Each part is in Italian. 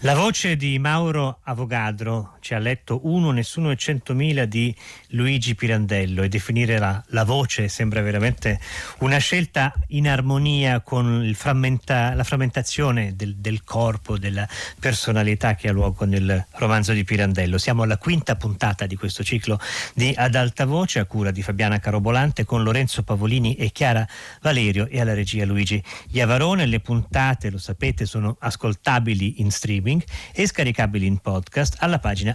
La voce di Mauro Avogadro ci ha letto Uno, Nessuno e Centomila di Luigi Pirandello e definire la, la voce sembra veramente una scelta in armonia con frammenta, la frammentazione del, del, corpo, della personalità che ha luogo nel romanzo di Pirandello. Siamo alla quinta puntata di questo ciclo di Ad alta voce a cura di Fabiana Carobolante con Lorenzo Pavolini e Chiara Valerio e alla regia Luigi Iavarone. Le puntate, lo sapete, sono ascoltabili in streaming streaming e scaricabili in podcast alla pagina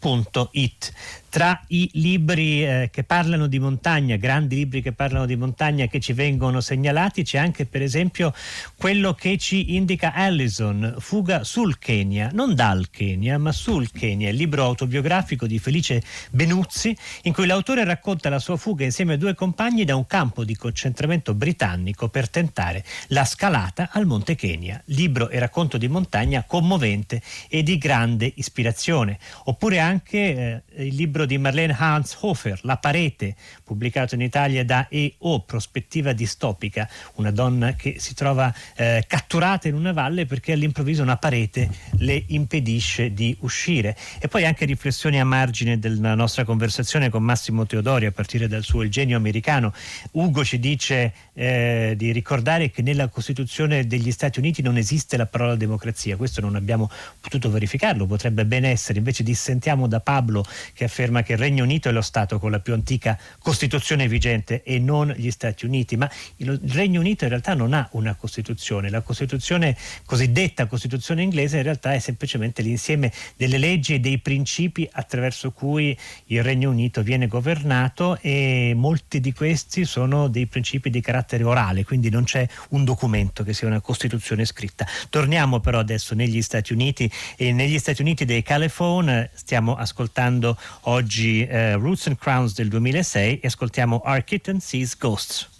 adaltavoce.rai.it tra i libri eh, che parlano di montagna, grandi libri che parlano di montagna che ci vengono segnalati, c'è anche per esempio quello che ci indica Allison, Fuga sul Kenya, non dal Kenya, ma sul Kenya, il libro autobiografico di Felice Benuzzi, in cui l'autore racconta la sua fuga insieme a due compagni da un campo di concentramento britannico per tentare la scalata al Monte Kenya. Libro e racconto di montagna commovente e di grande ispirazione. Oppure anche eh, il libro di Marlene Hanshofer, La parete, pubblicato in Italia da EO, Prospettiva distopica, una donna che si trova eh, catturata in una valle perché all'improvviso una parete le impedisce di uscire. E poi anche riflessioni a margine della nostra conversazione con Massimo Teodori a partire dal suo Il genio americano. Ugo ci dice eh, di ricordare che nella Costituzione degli Stati Uniti non esiste la parola democrazia, questo non abbiamo potuto verificarlo, potrebbe ben essere, invece dissentiamo da Pablo che afferma che il Regno Unito è lo Stato con la più antica Costituzione vigente e non gli Stati Uniti, ma il Regno Unito in realtà non ha una Costituzione, la Costituzione cosiddetta Costituzione inglese in realtà è semplicemente l'insieme delle leggi e dei principi attraverso cui il Regno Unito viene governato e molti di questi sono dei principi di carattere orale, quindi non c'è un documento che sia una Costituzione scritta. Torniamo però adesso negli Stati Uniti. E negli Stati Uniti dei Caliphone stiamo ascoltando oggi eh, Roots and Crowns del 2006 e ascoltiamo Our Kitten Sees Ghosts.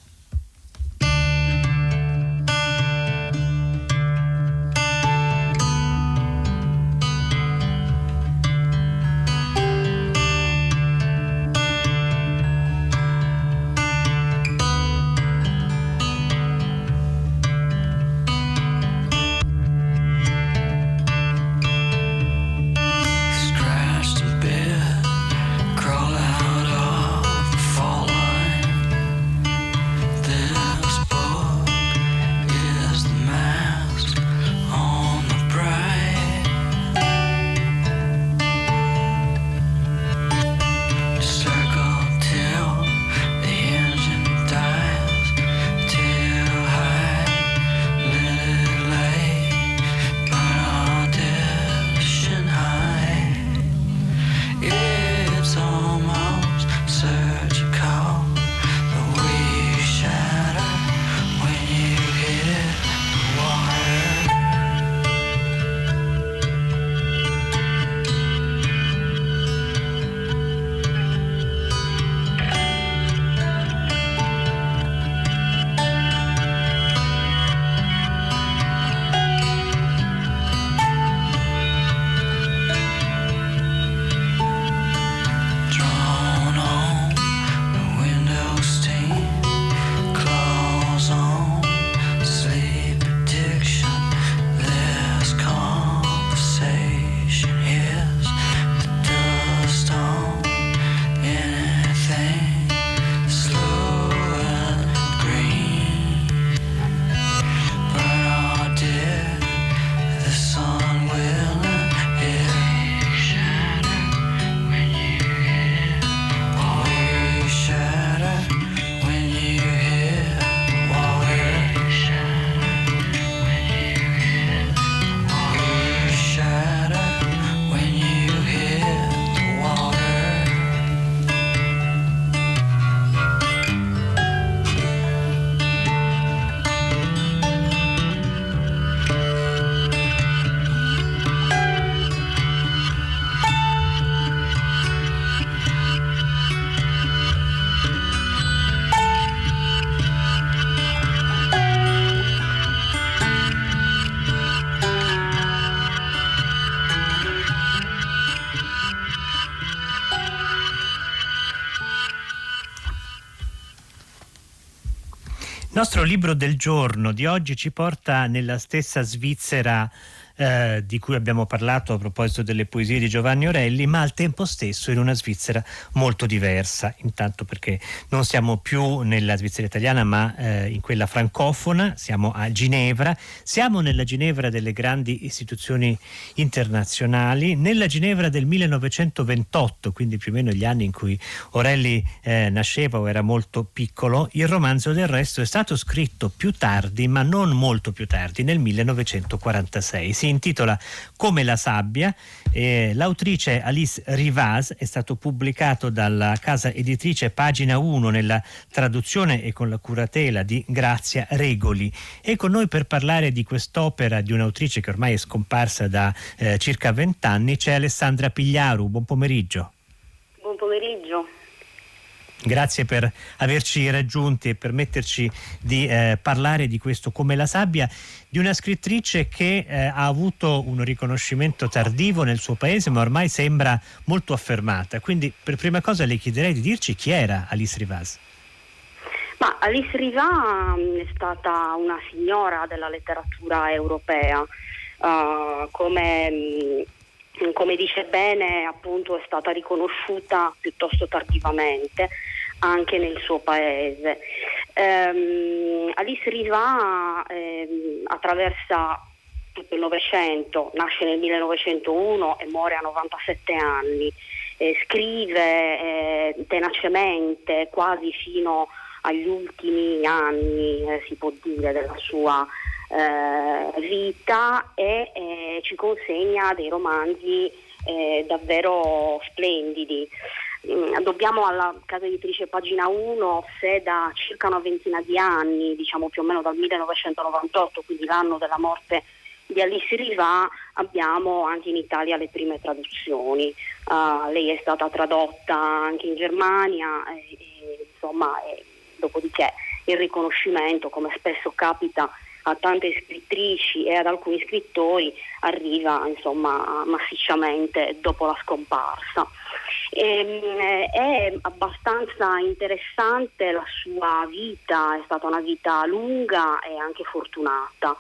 Nostro libro del giorno di oggi ci porta nella stessa Svizzera eh, di cui abbiamo parlato a proposito delle poesie di Giovanni Orelli, ma al tempo stesso in una Svizzera molto diversa, intanto perché non siamo più nella Svizzera italiana ma eh, in quella francofona, siamo a Ginevra, siamo nella Ginevra delle grandi istituzioni internazionali, nella Ginevra del 1928, quindi più o meno gli anni in cui Orelli eh, nasceva o era molto piccolo, il romanzo del resto è stato scritto più tardi, ma non molto più tardi, nel 1946. Si intitola Come la sabbia. Eh, l'autrice Alice Rivaz è stato pubblicato dalla casa editrice Pagina 1 nella traduzione e con la curatela di Grazia Regoli. E con noi per parlare di quest'opera di un'autrice che ormai è scomparsa da eh, circa vent'anni c'è Alessandra Pigliaru. Buon pomeriggio. Buon pomeriggio. Grazie per averci raggiunti e permetterci di eh, parlare di questo come la sabbia, di una scrittrice che eh, ha avuto un riconoscimento tardivo nel suo paese ma ormai sembra molto affermata. Quindi per prima cosa le chiederei di dirci chi era Alice Rivas. Ma Alice Rivas mm, è stata una signora della letteratura europea, uh, come mm, come dice bene appunto è stata riconosciuuta piuttosto tardivamente anche nel suo paese. Um, Alice Riva um, attraversa tutto il Novecento, nasce nel 1901 e muore a 97 anni, eh, scrive eh, tenacemente quasi fino agli ultimi anni, eh, si può dire, della sua eh, vita e eh, ci consegna dei romanzi eh, davvero splendidi. Mm, dobbiamo alla casa editrice Pagina 1 se da circa una ventina di anni, diciamo più o meno dal 1998, quindi l'anno della morte di Alice Riva, abbiamo anche in Italia le prime traduzioni. Uh, lei è stata tradotta anche in Germania e, e, insomma, e, dopodiché il riconoscimento, come spesso capita a tante scrittrici e ad alcuni scrittori arriva insomma, massicciamente dopo la scomparsa. E, ehm, è abbastanza interessante la sua vita, è stata una vita lunga e anche fortunata,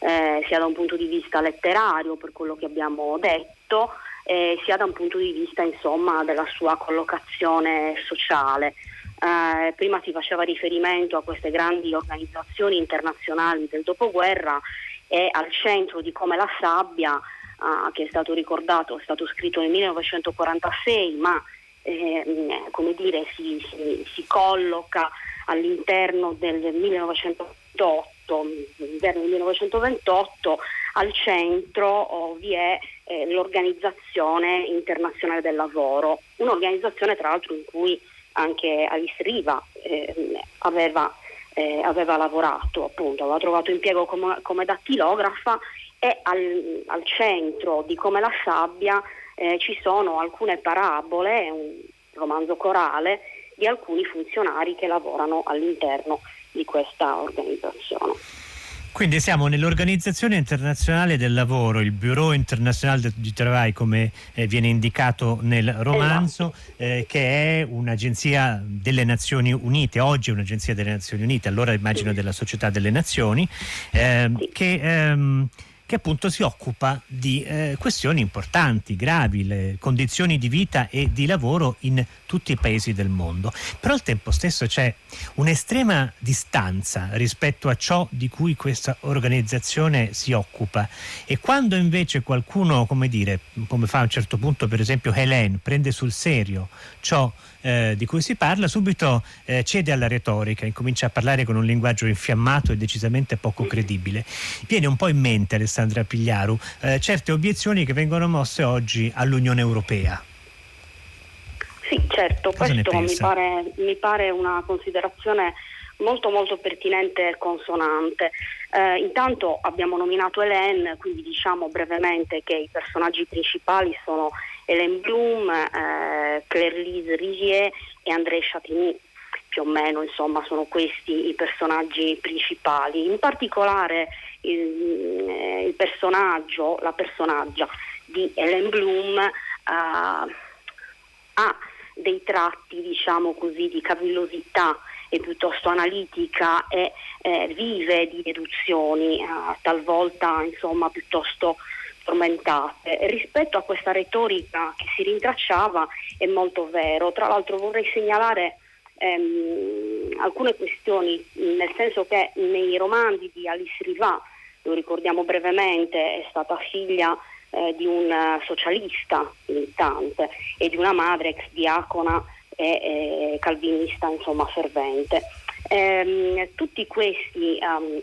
eh, sia da un punto di vista letterario, per quello che abbiamo detto, eh, sia da un punto di vista insomma, della sua collocazione sociale. Eh, prima si faceva riferimento a queste grandi organizzazioni internazionali del dopoguerra e al centro di come la sabbia, eh, che è stato ricordato, è stato scritto nel 1946, ma ehm, come dire, si, si, si, colloca all'interno del 1928, all'interno del 1928 al centro oh, vi è eh, l'Organizzazione Internazionale del Lavoro, un'organizzazione tra l'altro in cui anche Alice Riva eh, aveva, eh, aveva, lavorato, appunto, aveva trovato impiego come, come dattilografa e al, al, centro di Come la sabbia eh, ci sono alcune parabole, un romanzo corale di alcuni funzionari che lavorano all'interno di questa organizzazione. Quindi siamo nell'Organizzazione Internazionale del Lavoro, il Bureau International du Travail come eh, viene indicato nel romanzo, esatto. eh, che è un'agenzia delle Nazioni Unite, oggi è un'agenzia delle Nazioni Unite, allora immagino della Società delle Nazioni, eh, che... Ehm, che appunto si occupa di eh, questioni importanti, gravi, le condizioni di vita e di lavoro in tutti i paesi del mondo. Però al tempo stesso c'è un'estrema distanza rispetto a ciò di cui questa organizzazione si occupa e quando invece qualcuno, come dire, come fa a un certo punto per esempio Hélène, prende sul serio ciò eh, di cui si parla, subito eh, cede alla retorica, incomincia a parlare con un linguaggio infiammato e decisamente poco credibile. Viene un po' in mente, Alessandra Pigliaru, eh, certe obiezioni che vengono mosse oggi all'Unione Europea. Sì, certo, Cosa questo mi pare, mi pare una considerazione molto molto pertinente e consonante. Eh, intanto abbiamo nominato Hélène, quindi diciamo brevemente che i personaggi principali sono Hélène Bloom, eh, Claire-Lise Rigier e André Chatigny. Più o meno insomma sono questi i personaggi principali. In particolare il, eh, il personaggio, la personaggia di Hélène Bloom eh, ha dei tratti diciamo così di cavillosità è piuttosto analitica e eh, vive di deduzioni, eh, talvolta insomma piuttosto tormentate. Rispetto a questa retorica che si rintracciava è molto vero. Tra l'altro vorrei segnalare ehm, alcune questioni, nel senso che nei romanzi di Alice Riva, lo ricordiamo brevemente, è stata figlia eh, di un socialista militante e di una madre ex diacona e, e calvinista insomma fervente. Ehm, tutti questi um,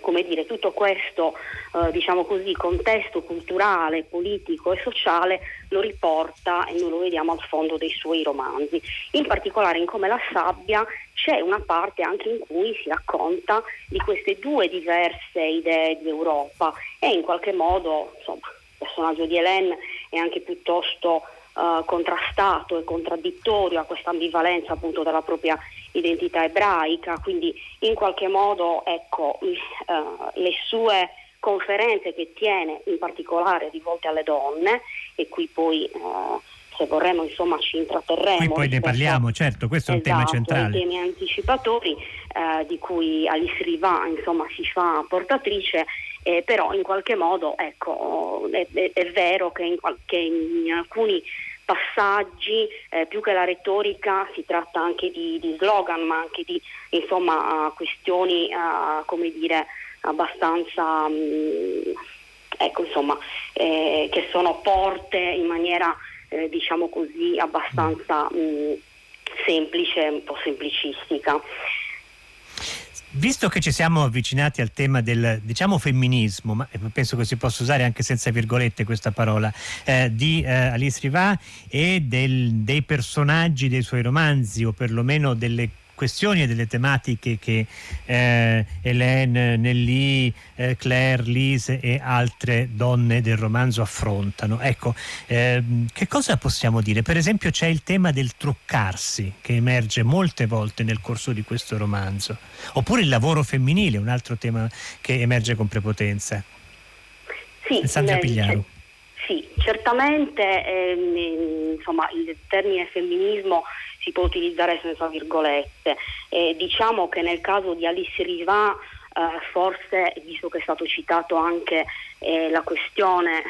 come dire, tutto questo eh, diciamo così, contesto culturale, politico e sociale lo riporta e noi lo vediamo al fondo dei suoi romanzi. In particolare in Come la sabbia c'è una parte anche in cui si racconta di queste due diverse idee di Europa e in qualche modo insomma, il personaggio di Hélène è anche piuttosto uh, contrastato e contraddittorio a questa ambivalenza appunto della propria identità ebraica, quindi in qualche modo ecco, uh, le sue conferenze che tiene in particolare rivolte alle donne e qui poi uh, se vorremmo insomma ci intratterremo. Qui poi ne parliamo, certo, questo è un esatto, tema centrale. I temi anticipatori eh, di cui Alice Riva insomma si fa portatrice eh, però in qualche modo ecco, è, è, è vero che in, che in, alcuni passaggi eh, più che la retorica si tratta anche di, di slogan ma anche di insomma, questioni uh, come dire abbastanza mm, ecco insomma eh, che sono porte in maniera eh, diciamo così abbastanza mm, semplice un po' semplicistica Visto che ci siamo avvicinati al tema del diciamo femminismo, ma penso che si possa usare anche senza virgolette questa parola, eh, di eh, Alice Riva e del, dei personaggi dei suoi romanzi o perlomeno delle questioni e delle tematiche che eh, Hélène, Nelly, eh, Claire, Lise e altre donne del romanzo affrontano. Ecco, eh, che cosa possiamo dire? Per esempio c'è il tema del truccarsi che emerge molte volte nel corso di questo romanzo, oppure il lavoro femminile, un altro tema che emerge con prepotenza. Sì, Sandra Pigliaro. Sì, certamente ehm, insomma, il termine femminismo si può utilizzare senza virgolette. Eh, diciamo che nel caso di Alice Riva eh, forse, visto che è stato citato anche eh, la questione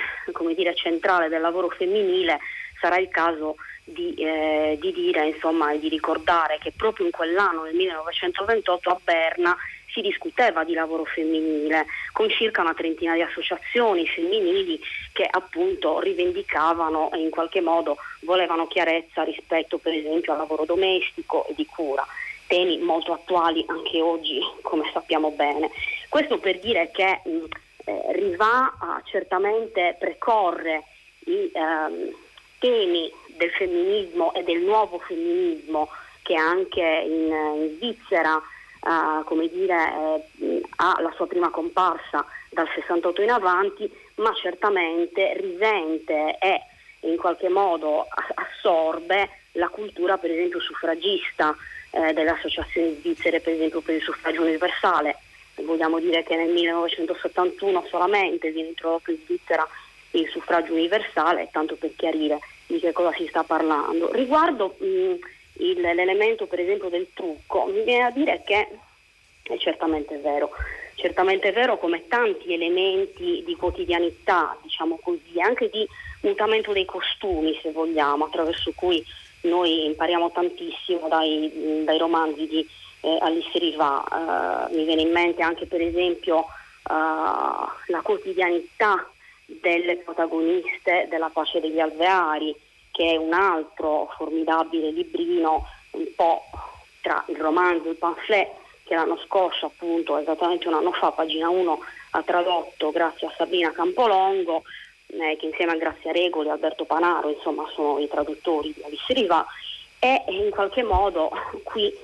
dire, centrale del lavoro femminile, sarà il caso di, eh, di dire e di ricordare che proprio in quell'anno, nel 1928, a Berna si discuteva di lavoro femminile con circa una trentina di associazioni femminili che appunto rivendicavano e in qualche modo volevano chiarezza rispetto per esempio al lavoro domestico e di cura temi molto attuali anche oggi, come sappiamo bene. Questo per dire che eh, Riva certamente precorre i ehm, temi del femminismo e del nuovo femminismo che anche in, in Svizzera uh, come dire, eh, ha la sua prima comparsa dal 68 in avanti, ma certamente risente e in qualche modo assorbe la cultura per esempio suffragista eh, delle associazioni svizzere per esempio per il suffragio universale. Vogliamo dire che nel 1971 solamente viene introdotto in Svizzera il suffragio universale, tanto per chiarire di che cosa si sta parlando. Riguardo mh, il, l'elemento per esempio del trucco, mi viene a dire che è certamente vero, certamente vero come tanti elementi di quotidianità, diciamo così, anche di mutamento dei costumi se vogliamo, attraverso cui noi impariamo tantissimo dai, dai romanzi di eh, Alice Riva, uh, mi viene in mente anche per esempio uh, la quotidianità delle protagoniste della pace degli alveari, che è un altro formidabile librino, un po' tra il romanzo e il pamphlet, che l'anno scorso, appunto, esattamente un anno fa, pagina 1, ha tradotto grazie a Sabina Campolongo, eh, che insieme a Grazia Regoli e Alberto Panaro, insomma, sono i traduttori di Alice Riva, e in qualche modo qui eh,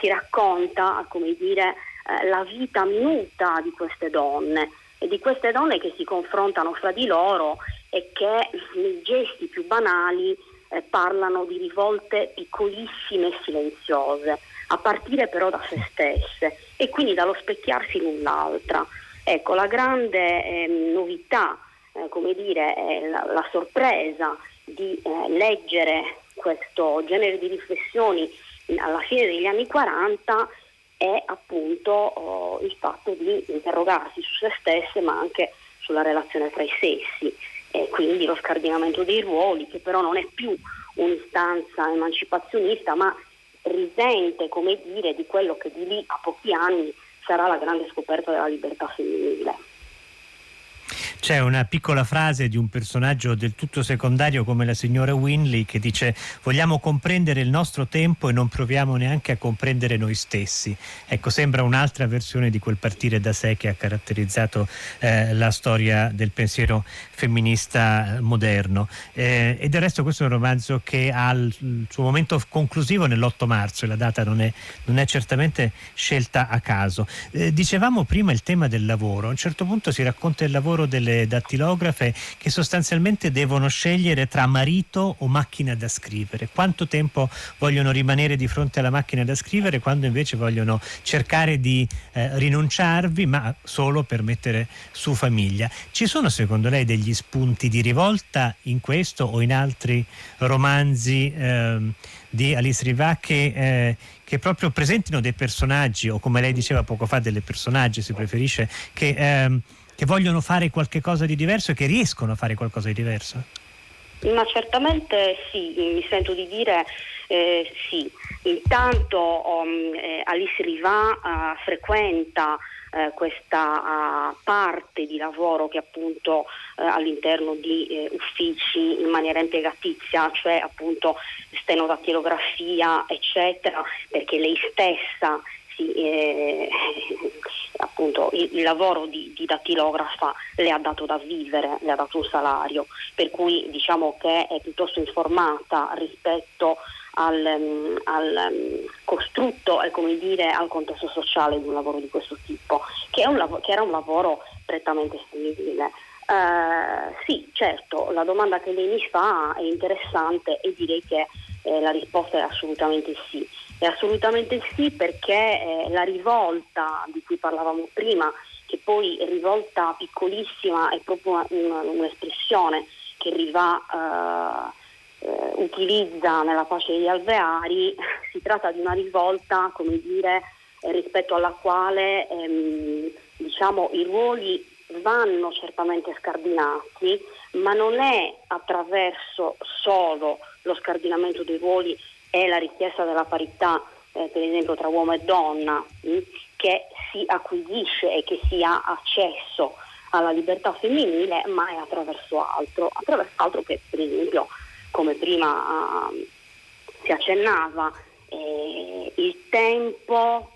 si racconta, come dire, eh, la vita minuta di queste donne e di queste donne che si confrontano fra di loro e che nei gesti più banali eh, parlano di rivolte piccolissime e silenziose, a partire però da se stesse e quindi dallo specchiarsi l'un l'altra. Ecco, la grande eh, novità, eh, come dire, la, la, sorpresa di eh, leggere questo genere di riflessioni alla fine degli anni 40 è appunto oh, il fatto di interrogarsi su se stesse ma anche sulla relazione tra i sessi e quindi lo scardinamento dei ruoli che però non è più un'istanza emancipazionista ma risente come dire di quello che di lì a pochi anni sarà la grande scoperta della libertà femminile. C'è una piccola frase di un personaggio del tutto secondario come la signora Winley che dice vogliamo comprendere il nostro tempo e non proviamo neanche a comprendere noi stessi. Ecco, sembra un'altra versione di quel partire da sé che ha caratterizzato eh, la storia del pensiero femminista moderno. Eh, e del resto questo è un romanzo che ha il suo momento conclusivo nell'8 marzo e la data non è, non è certamente scelta a caso. Eh, dicevamo prima il tema del lavoro, a un certo punto si racconta il lavoro delle dattilografe che sostanzialmente devono scegliere tra marito o macchina da scrivere. Quanto tempo vogliono rimanere di fronte alla macchina da scrivere quando invece vogliono cercare di eh, rinunciarvi ma solo per mettere su famiglia. Ci sono secondo lei degli spunti di rivolta in questo o in altri romanzi eh, di Alice Riva che, eh, che proprio presentino dei personaggi o come lei diceva poco fa delle personaggi si preferisce che ehm, che vogliono fare qualcosa di diverso e che riescono a fare qualcosa di diverso? Ma certamente sì, mi sento di dire eh, sì. Intanto um, eh, Alice Riva uh, frequenta uh, questa uh, parte di lavoro che appunto all'interno di eh, uffici in maniera impiegatizia, cioè appunto stenodattilografia eccetera, perché lei stessa sì, eh, appunto il, il lavoro di, di, dattilografa le ha dato da vivere, le ha dato un salario, per cui diciamo che è piuttosto informata rispetto al, um, al um, costrutto e come dire al contesto sociale di un lavoro di questo tipo, che, un, che era un lavoro prettamente femminile. Uh, sì, certo, la domanda che lei mi fa è interessante e direi che eh, la risposta è assolutamente sì. Assolutamente sì perché eh, la rivolta di cui parlavamo prima, che poi rivolta piccolissima è proprio una, un'espressione che Riva eh, eh, utilizza nella pace degli alveari, si tratta di una rivolta, come dire, rispetto alla quale ehm, diciamo, i ruoli vanno certamente scardinati, ma non è attraverso solo lo scardinamento dei ruoli e la richiesta della parità, eh, per esempio tra uomo e donna, mh, mm, che si acquisisce e che si ha accesso alla libertà femminile, ma è attraverso altro, attraverso altro che per esempio, come prima uh, si accennava, eh, il tempo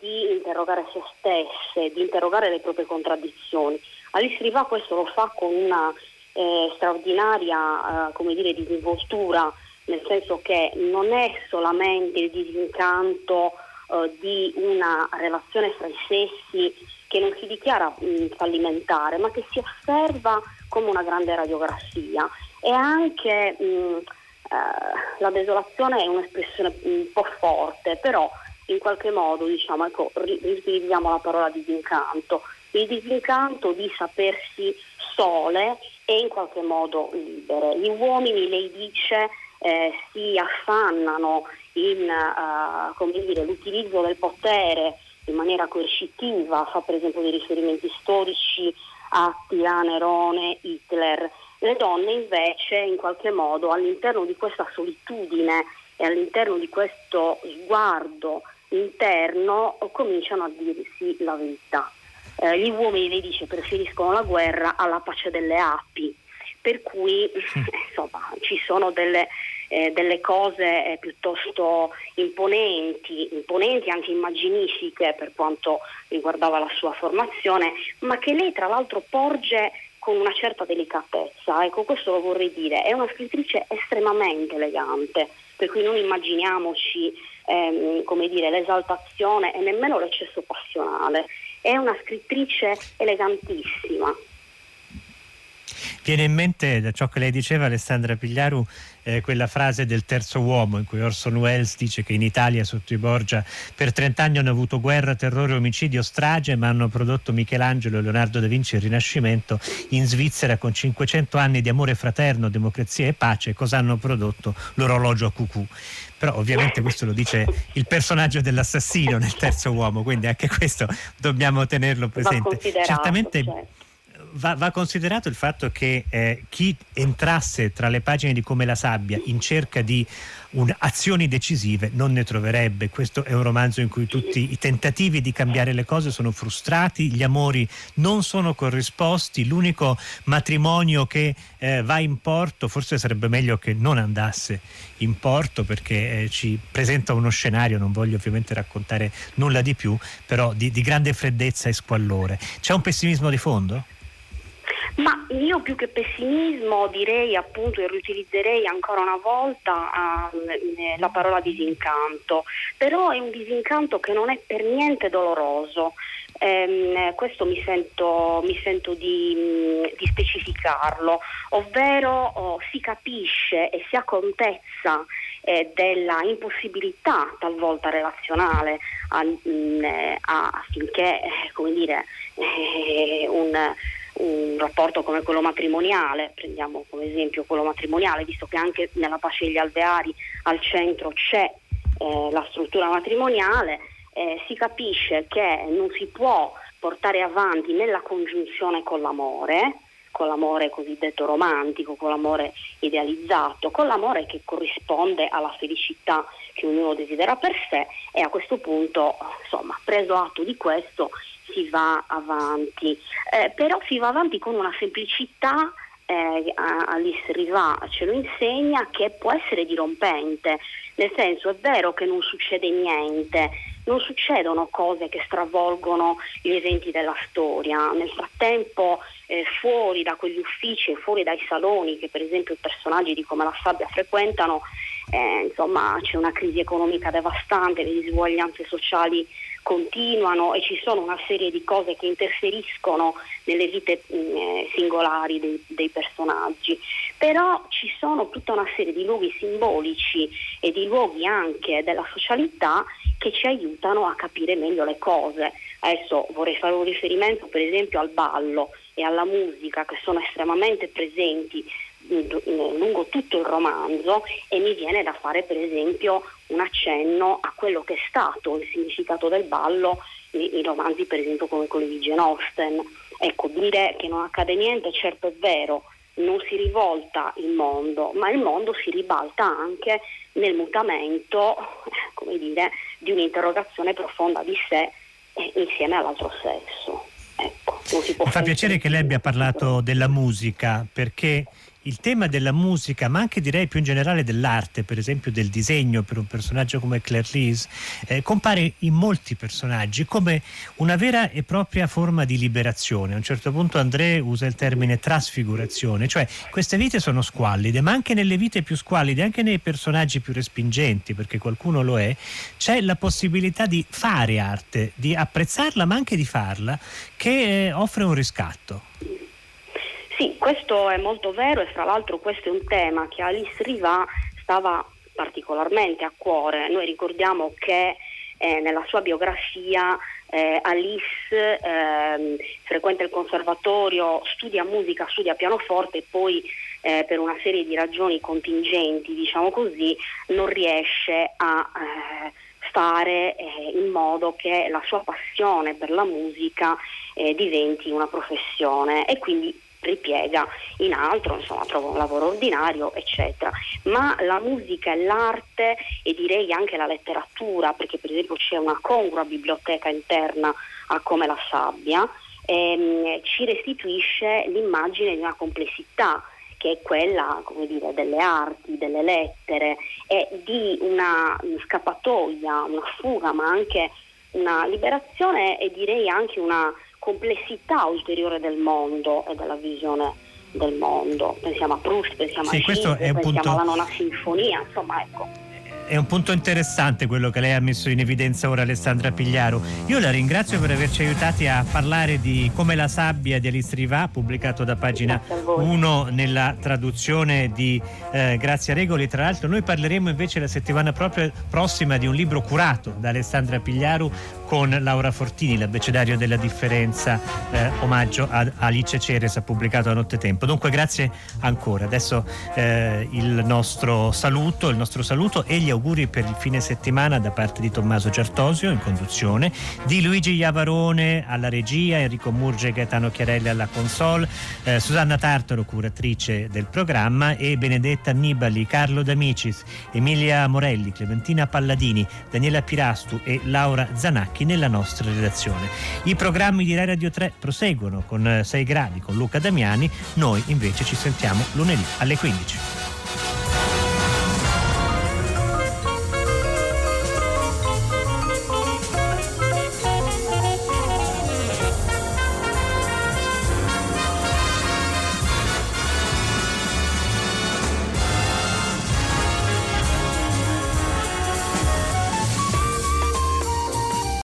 di interrogare se stesse, di interrogare le proprie contraddizioni. Alice Riva questo lo fa con una eh, straordinaria eh, come dire, disinvoltura, nel senso che non è solamente il disincanto eh, di una relazione fra i sessi che non si dichiara mh, fallimentare, ma che si osserva come una grande radiografia. E anche mh, eh, la desolazione è un'espressione un po' forte, però in qualche modo diciamo, ecco, riutilizziamo la parola disincanto, il disincanto di sapersi sole e in qualche modo libere. Gli uomini, lei dice, eh, si affannano in uh, dire, l'utilizzo del potere in maniera coercitiva, fa per esempio dei riferimenti storici a Tirà, Nerone, Hitler. Le donne invece in qualche modo all'interno di questa solitudine e all'interno di questo sguardo interno cominciano a dirsi la verità. Eh, gli uomini, lei dice, preferiscono la guerra alla pace delle api, per cui insomma, ci sono delle, eh, delle cose eh, piuttosto imponenti, imponenti anche immaginifiche per quanto riguardava la sua formazione, ma che lei tra l'altro porge con una certa delicatezza. Ecco, questo lo vorrei dire. È una scrittrice estremamente elegante, per cui non immaginiamoci ehm, come dire, l'esaltazione e nemmeno l'eccesso passionale. È una scrittrice elegantissima. Viene in mente da ciò che lei diceva Alessandra Pigliaru eh, quella frase del terzo uomo in cui Orson Welles dice che in Italia sotto i Borgia per 30 anni hanno avuto guerra, terrore, omicidio, strage ma hanno prodotto Michelangelo, Leonardo da Vinci e il Rinascimento in Svizzera con 500 anni di amore fraterno, democrazia e pace cosa hanno prodotto? L'orologio a cucù però ovviamente questo lo dice il personaggio dell'assassino nel terzo uomo, quindi anche questo dobbiamo tenerlo presente. Certamente certo. Va, va, considerato il fatto che eh, chi entrasse tra le pagine di Come la sabbia in cerca di un, azioni decisive non ne troverebbe. Questo è un romanzo in cui tutti i tentativi di cambiare le cose sono frustrati, gli amori non sono corrisposti, l'unico matrimonio che eh, va in porto forse sarebbe meglio che non andasse in porto perché eh, ci presenta uno scenario, non voglio ovviamente raccontare nulla di più, però di, di grande freddezza e squallore. C'è un pessimismo di fondo? Ma io più che pessimismo direi appunto e riutilizzerei ancora una volta uh, la parola disincanto, però è un disincanto che non è per niente doloroso. Um, questo mi sento, mi sento di, di, specificarlo, ovvero oh, si capisce e si ha contezza eh, della impossibilità talvolta relazionale a, mh, mm, a, affinché eh, come dire, eh, un un rapporto come quello matrimoniale, prendiamo come esempio quello matrimoniale, visto che anche nella pace degli alveari al centro c'è eh, la struttura matrimoniale, eh, si capisce che non si può portare avanti nella congiunzione con l'amore, con l'amore cosiddetto romantico, con l'amore idealizzato, con l'amore che corrisponde alla felicità che ognuno desidera per sé e a questo punto, insomma, preso atto di questo, si va avanti. Eh, però si va avanti con una semplicità eh, Alice Riva ce lo insegna che può essere dirompente, nel senso è vero che non succede niente, non succedono cose che stravolgono gli eventi della storia. Nel frattempo, eh, fuori da quegli uffici fuori dai saloni che per esempio i personaggi di Come la Sabbia frequentano, eh, insomma, c'è una crisi economica devastante, le disuguaglianze sociali continuano e ci sono una serie di cose che interferiscono nelle vite mm, eh, singolari dei, dei, personaggi, però ci sono tutta una serie di luoghi simbolici e di luoghi anche della socialità che ci aiutano a capire meglio le cose. Adesso vorrei fare un riferimento per esempio al ballo e alla musica che sono estremamente presenti lungo tutto il romanzo e mi viene da fare per esempio un accenno a quello che è stato il significato del ballo in romanzi per esempio come quelli di Jane Austen. Ecco, dire che non accade niente certo è vero, non si rivolta il mondo, ma il mondo si ribalta anche nel mutamento, come dire, di un'interrogazione profonda di sé eh, insieme all'altro sesso. Ecco, Mi fa piacere che lei abbia parlato della musica perché il tema della musica, ma anche direi più in generale dell'arte, per esempio del disegno per un personaggio come Claire Lise, eh, compare in molti personaggi come una vera e propria forma di liberazione. A un certo punto André usa il termine trasfigurazione, cioè queste vite sono squallide, ma anche nelle vite più squallide, anche nei personaggi più respingenti, perché qualcuno lo è, c'è la possibilità di fare arte, di apprezzarla, ma anche di farla, che eh, offre un riscatto. Sì, questo è molto vero e fra l'altro questo è un tema che Alice Riva stava particolarmente a cuore. Noi ricordiamo che eh, nella sua biografia eh, Alice eh, frequenta il conservatorio, studia musica, studia pianoforte e poi eh, per una serie di ragioni contingenti, diciamo così, non riesce a eh, fare eh, in modo che la sua passione per la musica diventi una professione e quindi ripiega in altro, insomma trova un lavoro ordinario, eccetera. Ma la musica e l'arte e direi anche la letteratura, perché per esempio c'è una congrua biblioteca interna a Come la sabbia, ehm, ci restituisce l'immagine di una complessità che è quella dire, delle arti, delle lettere e di una scappatoia, una fuga, ma anche una liberazione e direi anche una complessità ulteriore del mondo e della visione del mondo. Pensiamo a Proust, pensiamo sì, a Schiller, pensiamo punto... alla nona sinfonia, insomma ecco. È un punto interessante quello che lei ha messo in evidenza ora Alessandra Pigliaro. Io la ringrazio per averci aiutati a parlare di Come la sabbia di Alice Riva, pubblicato da pagina 1 nella traduzione di eh, Grazia Regoli. Tra l'altro noi parleremo invece la settimana prossima di un libro curato da Alessandra Pigliaro con Laura Fortini, l'abbecedario della differenza, eh, omaggio a Alice Ceres, pubblicato a Nottetempo. Dunque grazie ancora. Adesso eh, il nostro saluto, il nostro saluto e gli auguri per il fine settimana da parte di Tommaso Giartosio in conduzione, di Luigi Iavarone alla regia, Enrico Murge e Gaetano Chiarelli alla console, eh, Susanna Tartaro, curatrice del programma e Benedetta Annibali, Carlo D'Amicis, Emilia Morelli, Clementina Palladini, Daniela Pirastu e Laura Zanacchi nella nostra redazione. I programmi di Rai Radio 3 proseguono con 6 gradi con Luca Damiani, noi invece ci sentiamo lunedì alle 15.